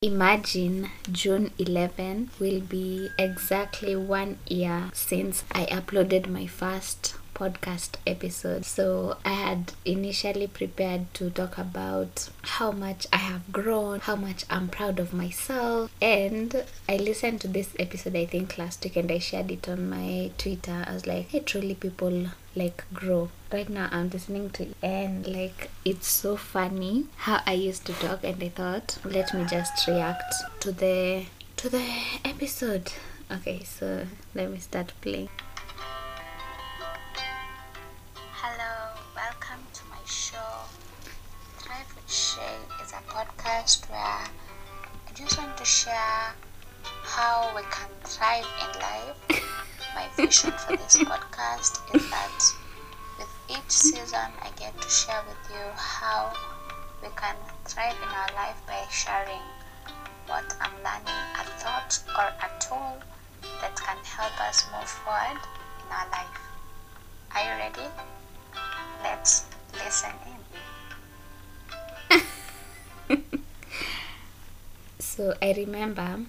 Imagine June 11 will be exactly one year since I uploaded my first podcast episode. So I had initially prepared to talk about how much I have grown, how much I'm proud of myself, and I listened to this episode I think last week and I shared it on my Twitter. I was like, hey, truly people like grow. Right now I'm listening to and like it's so funny how I used to talk and I thought let me just react to the to the episode. Okay, so let me start playing. Hello, welcome to my show. Thrive with Shay is a podcast where I just want to share how we can thrive in life. My vision for this podcast is that each season, I get to share with you how we can thrive in our life by sharing what I'm learning, a thought or a tool that can help us move forward in our life. Are you ready? Let's listen in. So I remember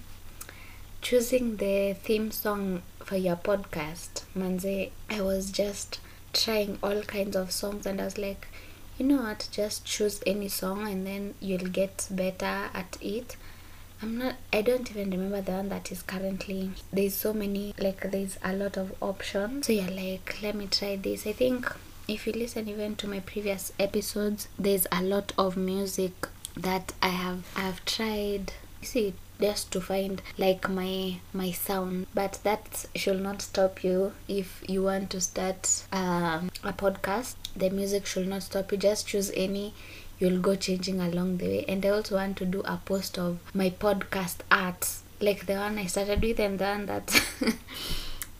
choosing the theme song for your podcast, Manze. I was just trying all kinds of songs, and I was like, you know what? Just choose any song, and then you'll get better at it. I'm not. I don't even remember the one that is currently. There's so many. Like there's a lot of options. So you're like, let me try this. I think if you listen even to my previous episodes, there's a lot of music that I have I have tried. You see, just to find like my my sound but that should not stop you if you want to start um, a podcast the music should not stop you just choose any you'll go changing along the way and i also want to do a post of my podcast arts like the one i started with and the one that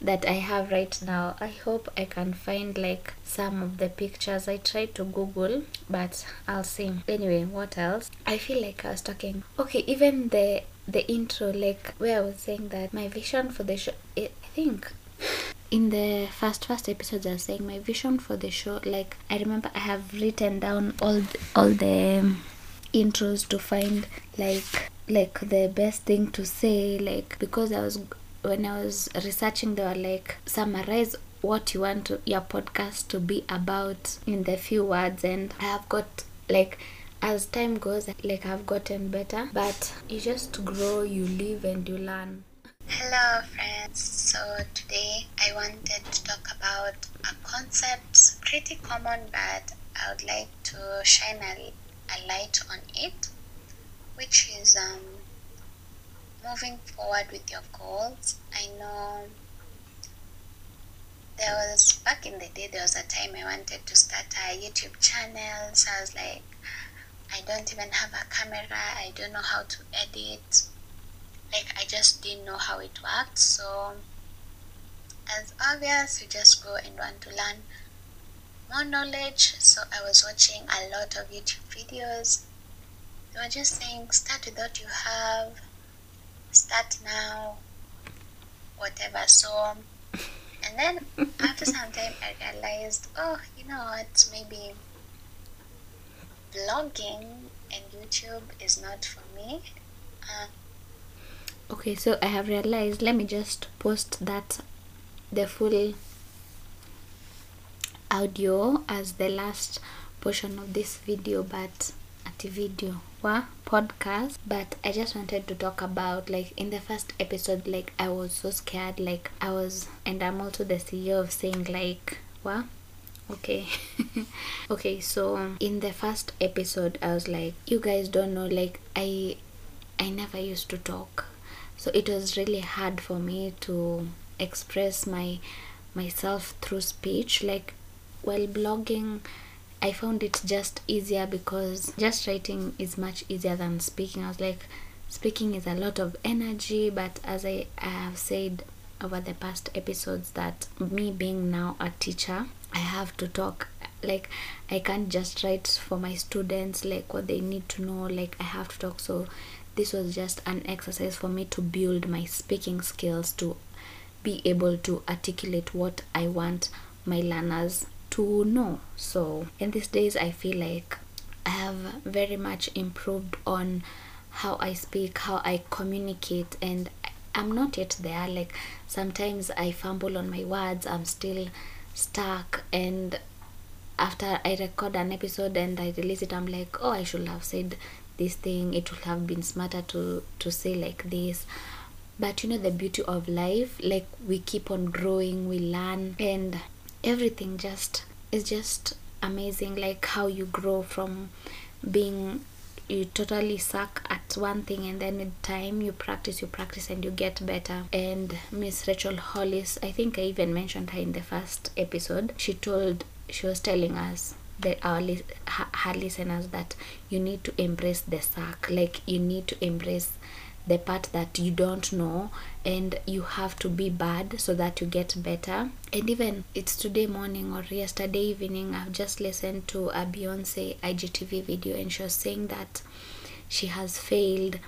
that I have right now. I hope I can find like some of the pictures. I tried to Google, but I'll see. Anyway, what else? I feel like I was talking. Okay, even the the intro, like where I was saying that my vision for the show. I think in the first first episodes I was saying my vision for the show. Like I remember I have written down all the, all the um, intros to find like like the best thing to say like because I was when I was researching, they were like, summarize what you want to, your podcast to be about in the few words. And I have got like, as time goes, like I've gotten better. But you just grow, you live, and you learn. Hello, friends. So today I wanted to talk about a concept pretty common, but I would like to shine a, a light on it, which is um moving forward with your goals. I know there was back in the day there was a time I wanted to start a YouTube channel, so I was like, I don't even have a camera, I don't know how to edit. Like I just didn't know how it worked, so as obvious you just go and want to learn more knowledge. So I was watching a lot of YouTube videos. They were just saying start with what you have start now, whatever. So, and then after some time, I realized, oh, you know what, maybe blogging and YouTube is not for me. Uh, Okay, so I have realized. Let me just post that the full audio as the last portion of this video, but at video wa podcast but i just wanted to talk about like in the first episode like i was so scared like i was and i'm also the ceo of saying like what okay. Okay so in the first episode i was like you guys don't know like i i never used to talk. So it was really hard for me to express my myself through speech. Like while blogging I found it just easier because just writing is much easier than speaking. I was like, speaking is a lot of energy, but as I, I have said over the past episodes, that me being now a teacher, I have to talk. Like, I can't just write for my students, like what they need to know, like, I have to talk. So, this was just an exercise for me to build my speaking skills to be able to articulate what I want my learners to know. So in these days, I feel like I have very much improved on how I speak, how I communicate, and I'm not yet there. Like sometimes I fumble on my words, I'm still stuck, and after I record an episode and I release it, I'm like, oh, I should have said this thing. It would have been smarter to to say like this. But you know the beauty of life, like we keep on growing, we learn, and everything just is just amazing. Like how you grow from being you totally suck at one thing and then with time you practice you practice and you get better. And miss rachel hollis i think i even mentioned her in the first episode. She told she was telling us that our her listeners that you need to embrace the suck. Like you need to embrace the part that you don't know and you have to be bad so that you get better. And even it's today morning or yesterday evening i've just listened to a beyonce igtv video and she was saying that she has failed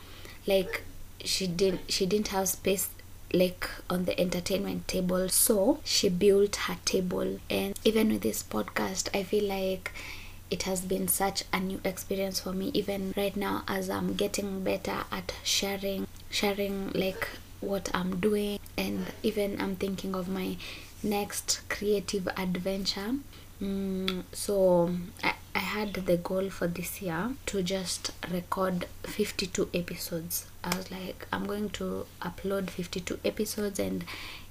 like she didn't she didn't have space like on the entertainment table. So she built her table. And even with this podcast i feel like it has been such a new experience for me even right now as i'm getting better at sharing sharing like what i'm doing. And even i'm thinking of my next creative adventure. Mm, so I, I had the goal for this year to just record 52 episodes. I was like i'm going to upload 52 episodes and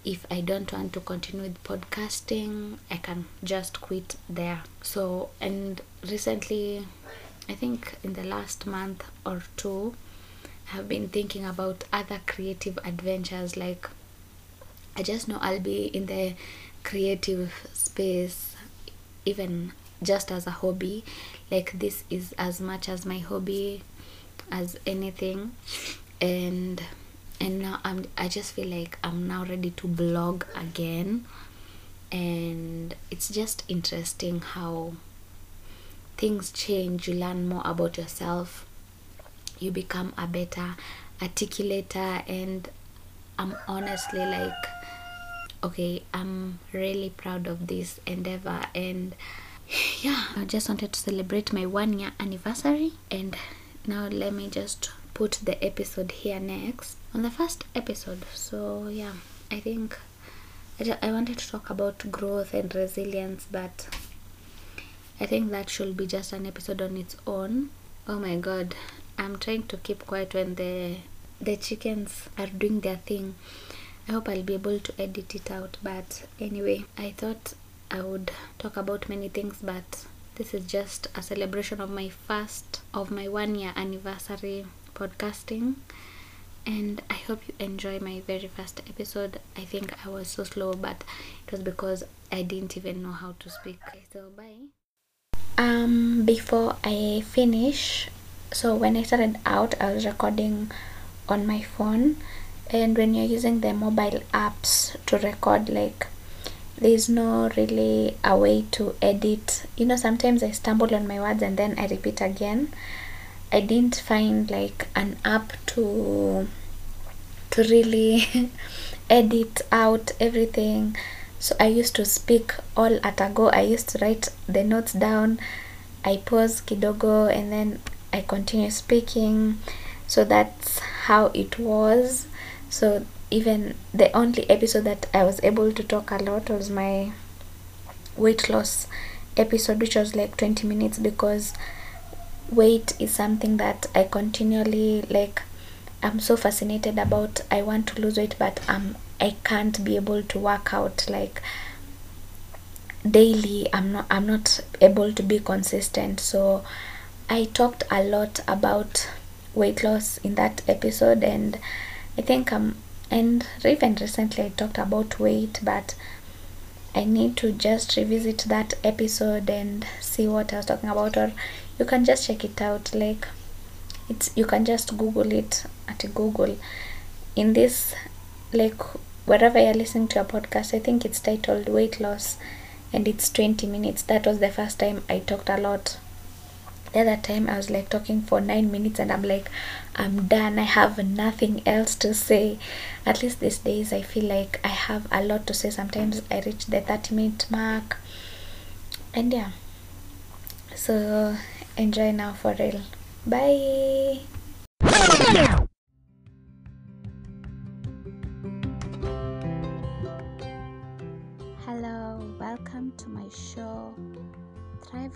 if I don't want to continue with podcasting, I can just quit there. So, and recently, I think in the last month or two, have been thinking about other creative adventures. Like, I just know I'll be in the creative space, even just as a hobby. Like, this is as much as my hobby as anything. And and now I'm I just feel like I'm now ready to blog again and it's just interesting how things change you learn more about yourself you become a better articulator and I'm honestly like okay I'm really proud of this endeavor and yeah I just wanted to celebrate my one year anniversary and now let me just put the episode here next. On the first episode so yeah i think I, I wanted to talk about growth and resilience but i think that should be just an episode on its own oh my god i'm trying to keep quiet when the the chickens are doing their thing i hope i'll be able to edit it out but anyway i thought i would talk about many things but this is just a celebration of my first of my one year anniversary podcasting and I hope you enjoy my very first episode. I think I was so slow, but it was because I didn't even know how to speak. Okay, so bye. Um, before I finish, so when I started out, I was recording on my phone, and when you're using the mobile apps to record, like there's no really a way to edit. You know, sometimes I stumble on my words and then I repeat again I didn't find like an app to to really edit out everything. So I used to speak all at a go. I used to write the notes down. I pause kidogo and then I continue speaking. So that's how it was. So even the only episode that I was able to talk a lot was my weight loss episode, which was like 20 minutes because weight is something that I continually like I'm so fascinated about I want to lose weight but um I can't be able to work out like daily I'm not I'm not able to be consistent. So I talked a lot about weight loss in that episode and I think um and even recently I talked about weight but I need to just revisit that episode and see what I was talking about or you can just check it out like it's you can just google it at google. In this like wherever you're listening to a podcast i think it's titled weight loss and it's 20 minutes. That was the first time i talked a lot. The other time i was like talking for nine minutes and i'm like i'm done. I have nothing else to say. At least these days i feel like i have a lot to say. Sometimes i reach the 30 minute mark. And yeah. So enjoy now for real. Bye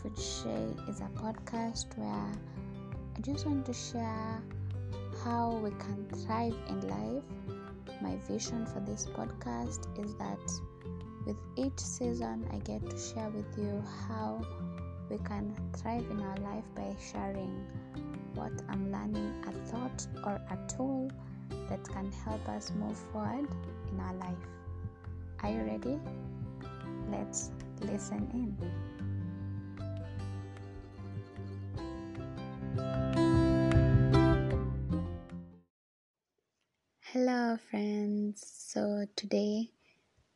with Shay is a podcast where I just want to share how we can thrive in life. My vision for this podcast is that with each season, I get to share with you how we can thrive in our life by sharing what I'm learning, a thought or a tool that can help us move forward in our life. Are you ready? Let's listen in. Hello, friends. So, today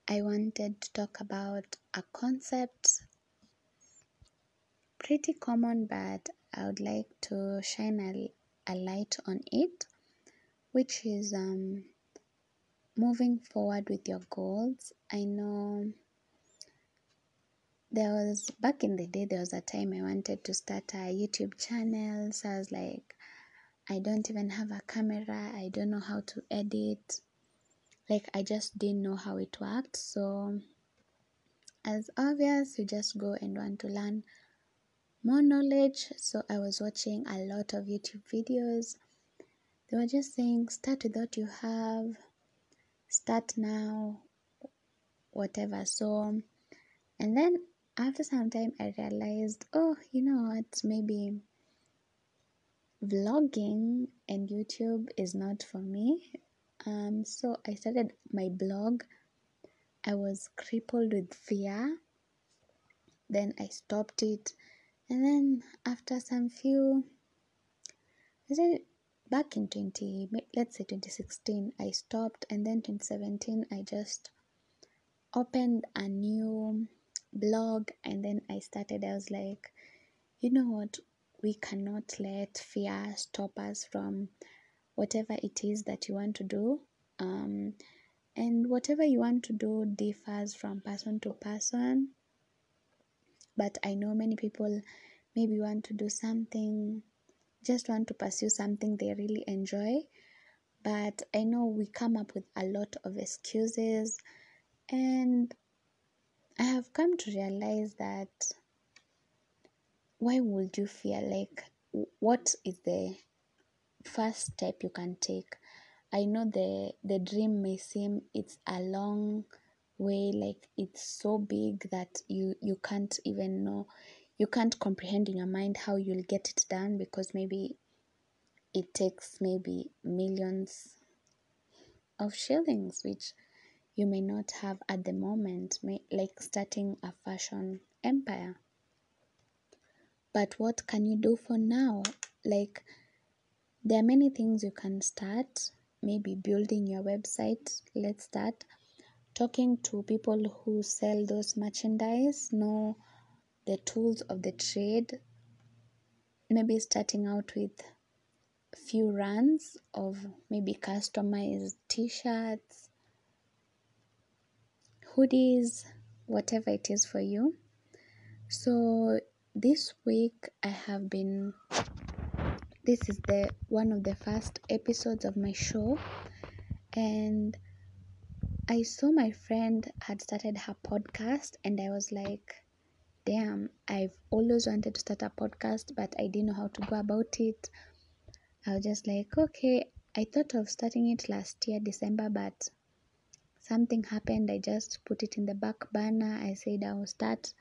I wanted to talk about a concept pretty common, but I would like to shine a, a light on it, which is um, moving forward with your goals. I know there was back in the day, there was a time I wanted to start a YouTube channel, so I was like, I don't even have a camera, I don't know how to edit. Like, I just didn't know how it worked. So, as obvious, you just go and want to learn more knowledge. So, I was watching a lot of YouTube videos. They were just saying, start with what you have, start now, whatever. So, and then after some time, I realized, oh, you know what, maybe vlogging and YouTube is not for me. Um, so I started my blog. I was crippled with fear. Then I stopped it. And then after some few, I said back in 20, let's say 2016, I stopped. And then 2017, I just opened a new blog. And then I started, I was like, you know what? We cannot let fear stop us from whatever it is that you want to do. Um, and whatever you want to do differs from person to person. But I know many people maybe want to do something, just want to pursue something they really enjoy. But I know we come up with a lot of excuses, and I have come to realize that why would you fear like what is the first step you can take? I know the the dream may seem it's a long way like it's so big that you you can't even know you can't comprehend in your mind how you'll get it done because maybe it takes maybe millions of shillings which you may not have at the moment may, like starting a fashion empire but what can you do for now? Like there are many things you can start. Maybe building your website. Let's start talking to people who sell those merchandise know the tools of the trade. Maybe starting out with few runs of maybe customized t-shirts hoodies whatever it is for you. So this week I have been this is the one of the first episodes of my show and I saw my friend had started her podcast and I was like damn I've always wanted to start a podcast but I didn't know how to go about it. I was just like okay I thought of starting it last year December but something happened. I just put it in the back burner. I said I will start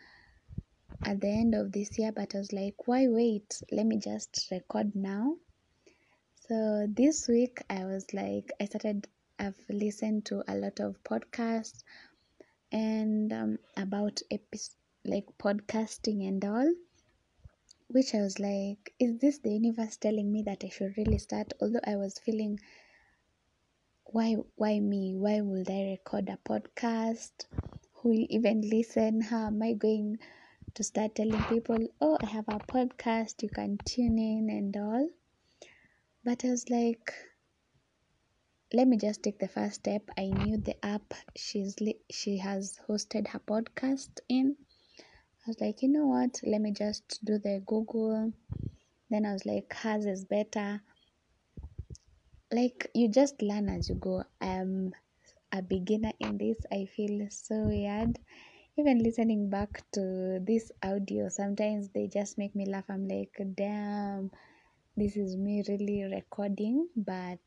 at the end of this year, but I was like, why wait? Let me just record now. So this week, I was like, I started, I've listened to a lot of podcasts and um, about epi- like podcasting and all, which I was like, is this the universe telling me that I should really start? Although I was feeling, why, why me? Why would I record a podcast? Who will even listen? How am I going? To start telling people, oh, I have a podcast, you can tune in and all. But I was like, let me just take the first step. I knew the app she's li- she has hosted her podcast in. I was like, you know what? Let me just do the Google. Then I was like, hers is better. like you just learn as you go. I'm a beginner in this. I feel so weird. Even listening back to this audio, sometimes they just make me laugh. I'm like, damn, this is me really recording. But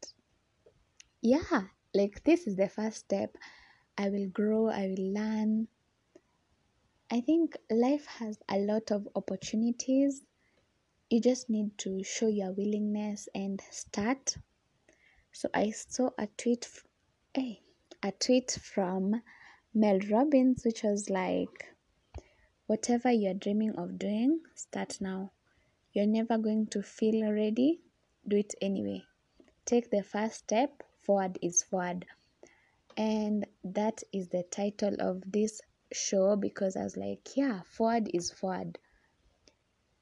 yeah, like this is the first step. I will grow, I will learn. I think life has a lot of opportunities. You just need to show your willingness and start. So I saw a tweet, hey, eh, a tweet from Mel Robbins, which was like, whatever you're dreaming of doing, start now. You're never going to feel ready, do it anyway. Take the first step, forward is forward. And that is the title of this show because I was like, yeah, forward is forward.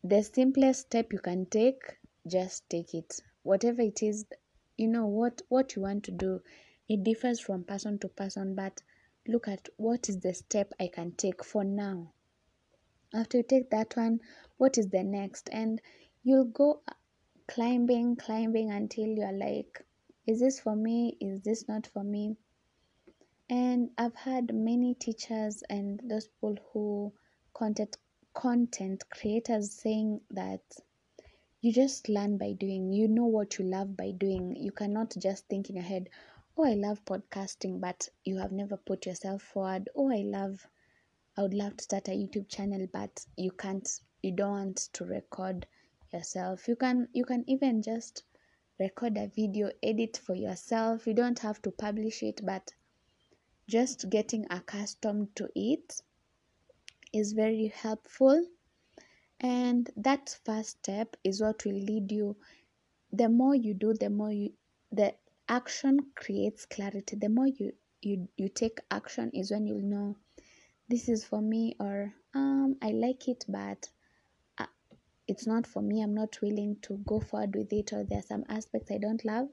The simplest step you can take, just take it. Whatever it is, you know what what you want to do. It differs from person to person, but look at what is the step I can take for now. After you take that one, what is the next? And you'll go uh, climbing, climbing until you're like, is this for me? Is this not for me? And I've had many teachers and those people who content content creators saying that you just learn by doing. You know what you love by doing. You cannot just think in your head, oh, I love podcasting, but you have never put yourself forward. Oh, I love, I would love to start a YouTube channel, but you can't, you don't want to record yourself. You can, you can even just record a video, edit for yourself. You don't have to publish it, but just getting accustomed to it is very helpful and that first step is what will lead you the more you do the more you the action creates clarity. The more you you you take action is when you'll know this is for me or um i like it but uh, it's not for me. I'm not willing to go forward with it or there are some aspects i don't love.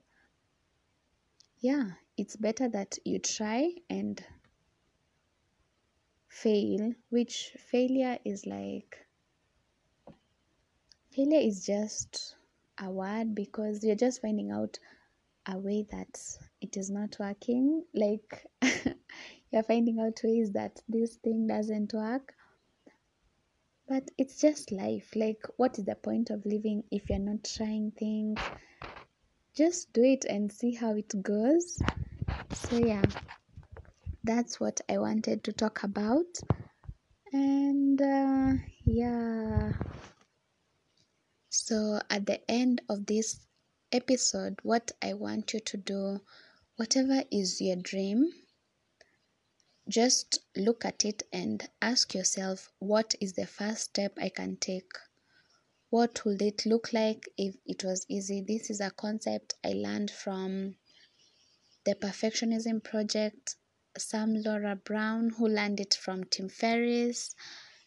Yeah it's better that you try and fail which failure is like failure is just a word because you're just finding out a way that it is not working. Like you're finding out ways that this thing doesn't work. But it's just life. Like what is the point of living if you're not trying things? Just do it and see how it goes. So yeah that's what i wanted to talk about. And uh, yeah. So at the end of this episode what i want you to do whatever is your dream just look at it and ask yourself what is the first step i can take? What would it look like if it was easy? This is a concept i learned from the perfectionism project sam laura brown who learned it from tim ferriss.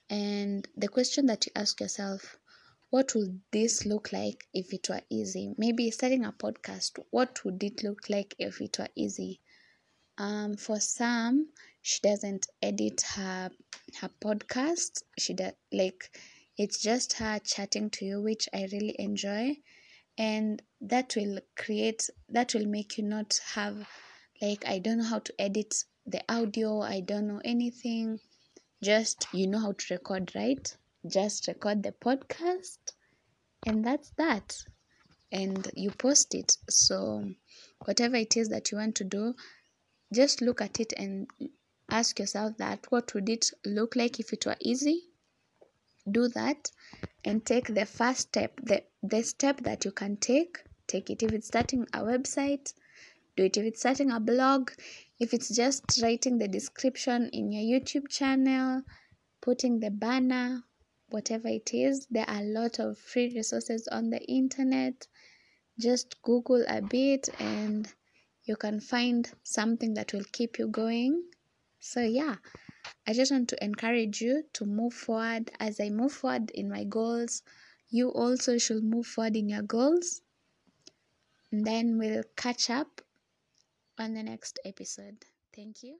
And the question that you ask yourself what would this look like if it were easy? Maybe starting a podcast what would it look like if it were easy? Um, for sam she doesn't edit her her podcast. She does like it's just her chatting to you which i really enjoy. And that will create that will make you not have like i don't know how to edit the audio i don't know anything. Just you know how to record right just record the podcast and that's that. And you post it. So whatever it is that you want to do just look at it and ask yourself that what would it look like if it were easy? Do that and take the first step the the step that you can take. Take it. If it's starting a website do it. If it's starting a blog if it's just writing the description in your youtube channel putting the banner whatever it is there are a lot of free resources on the internet just google a bit and you can find something that will keep you going so yeah I just want to encourage you to move forward. As I move forward in my goals, you also should move forward in your goals. And then we'll catch up on the next episode. Thank you.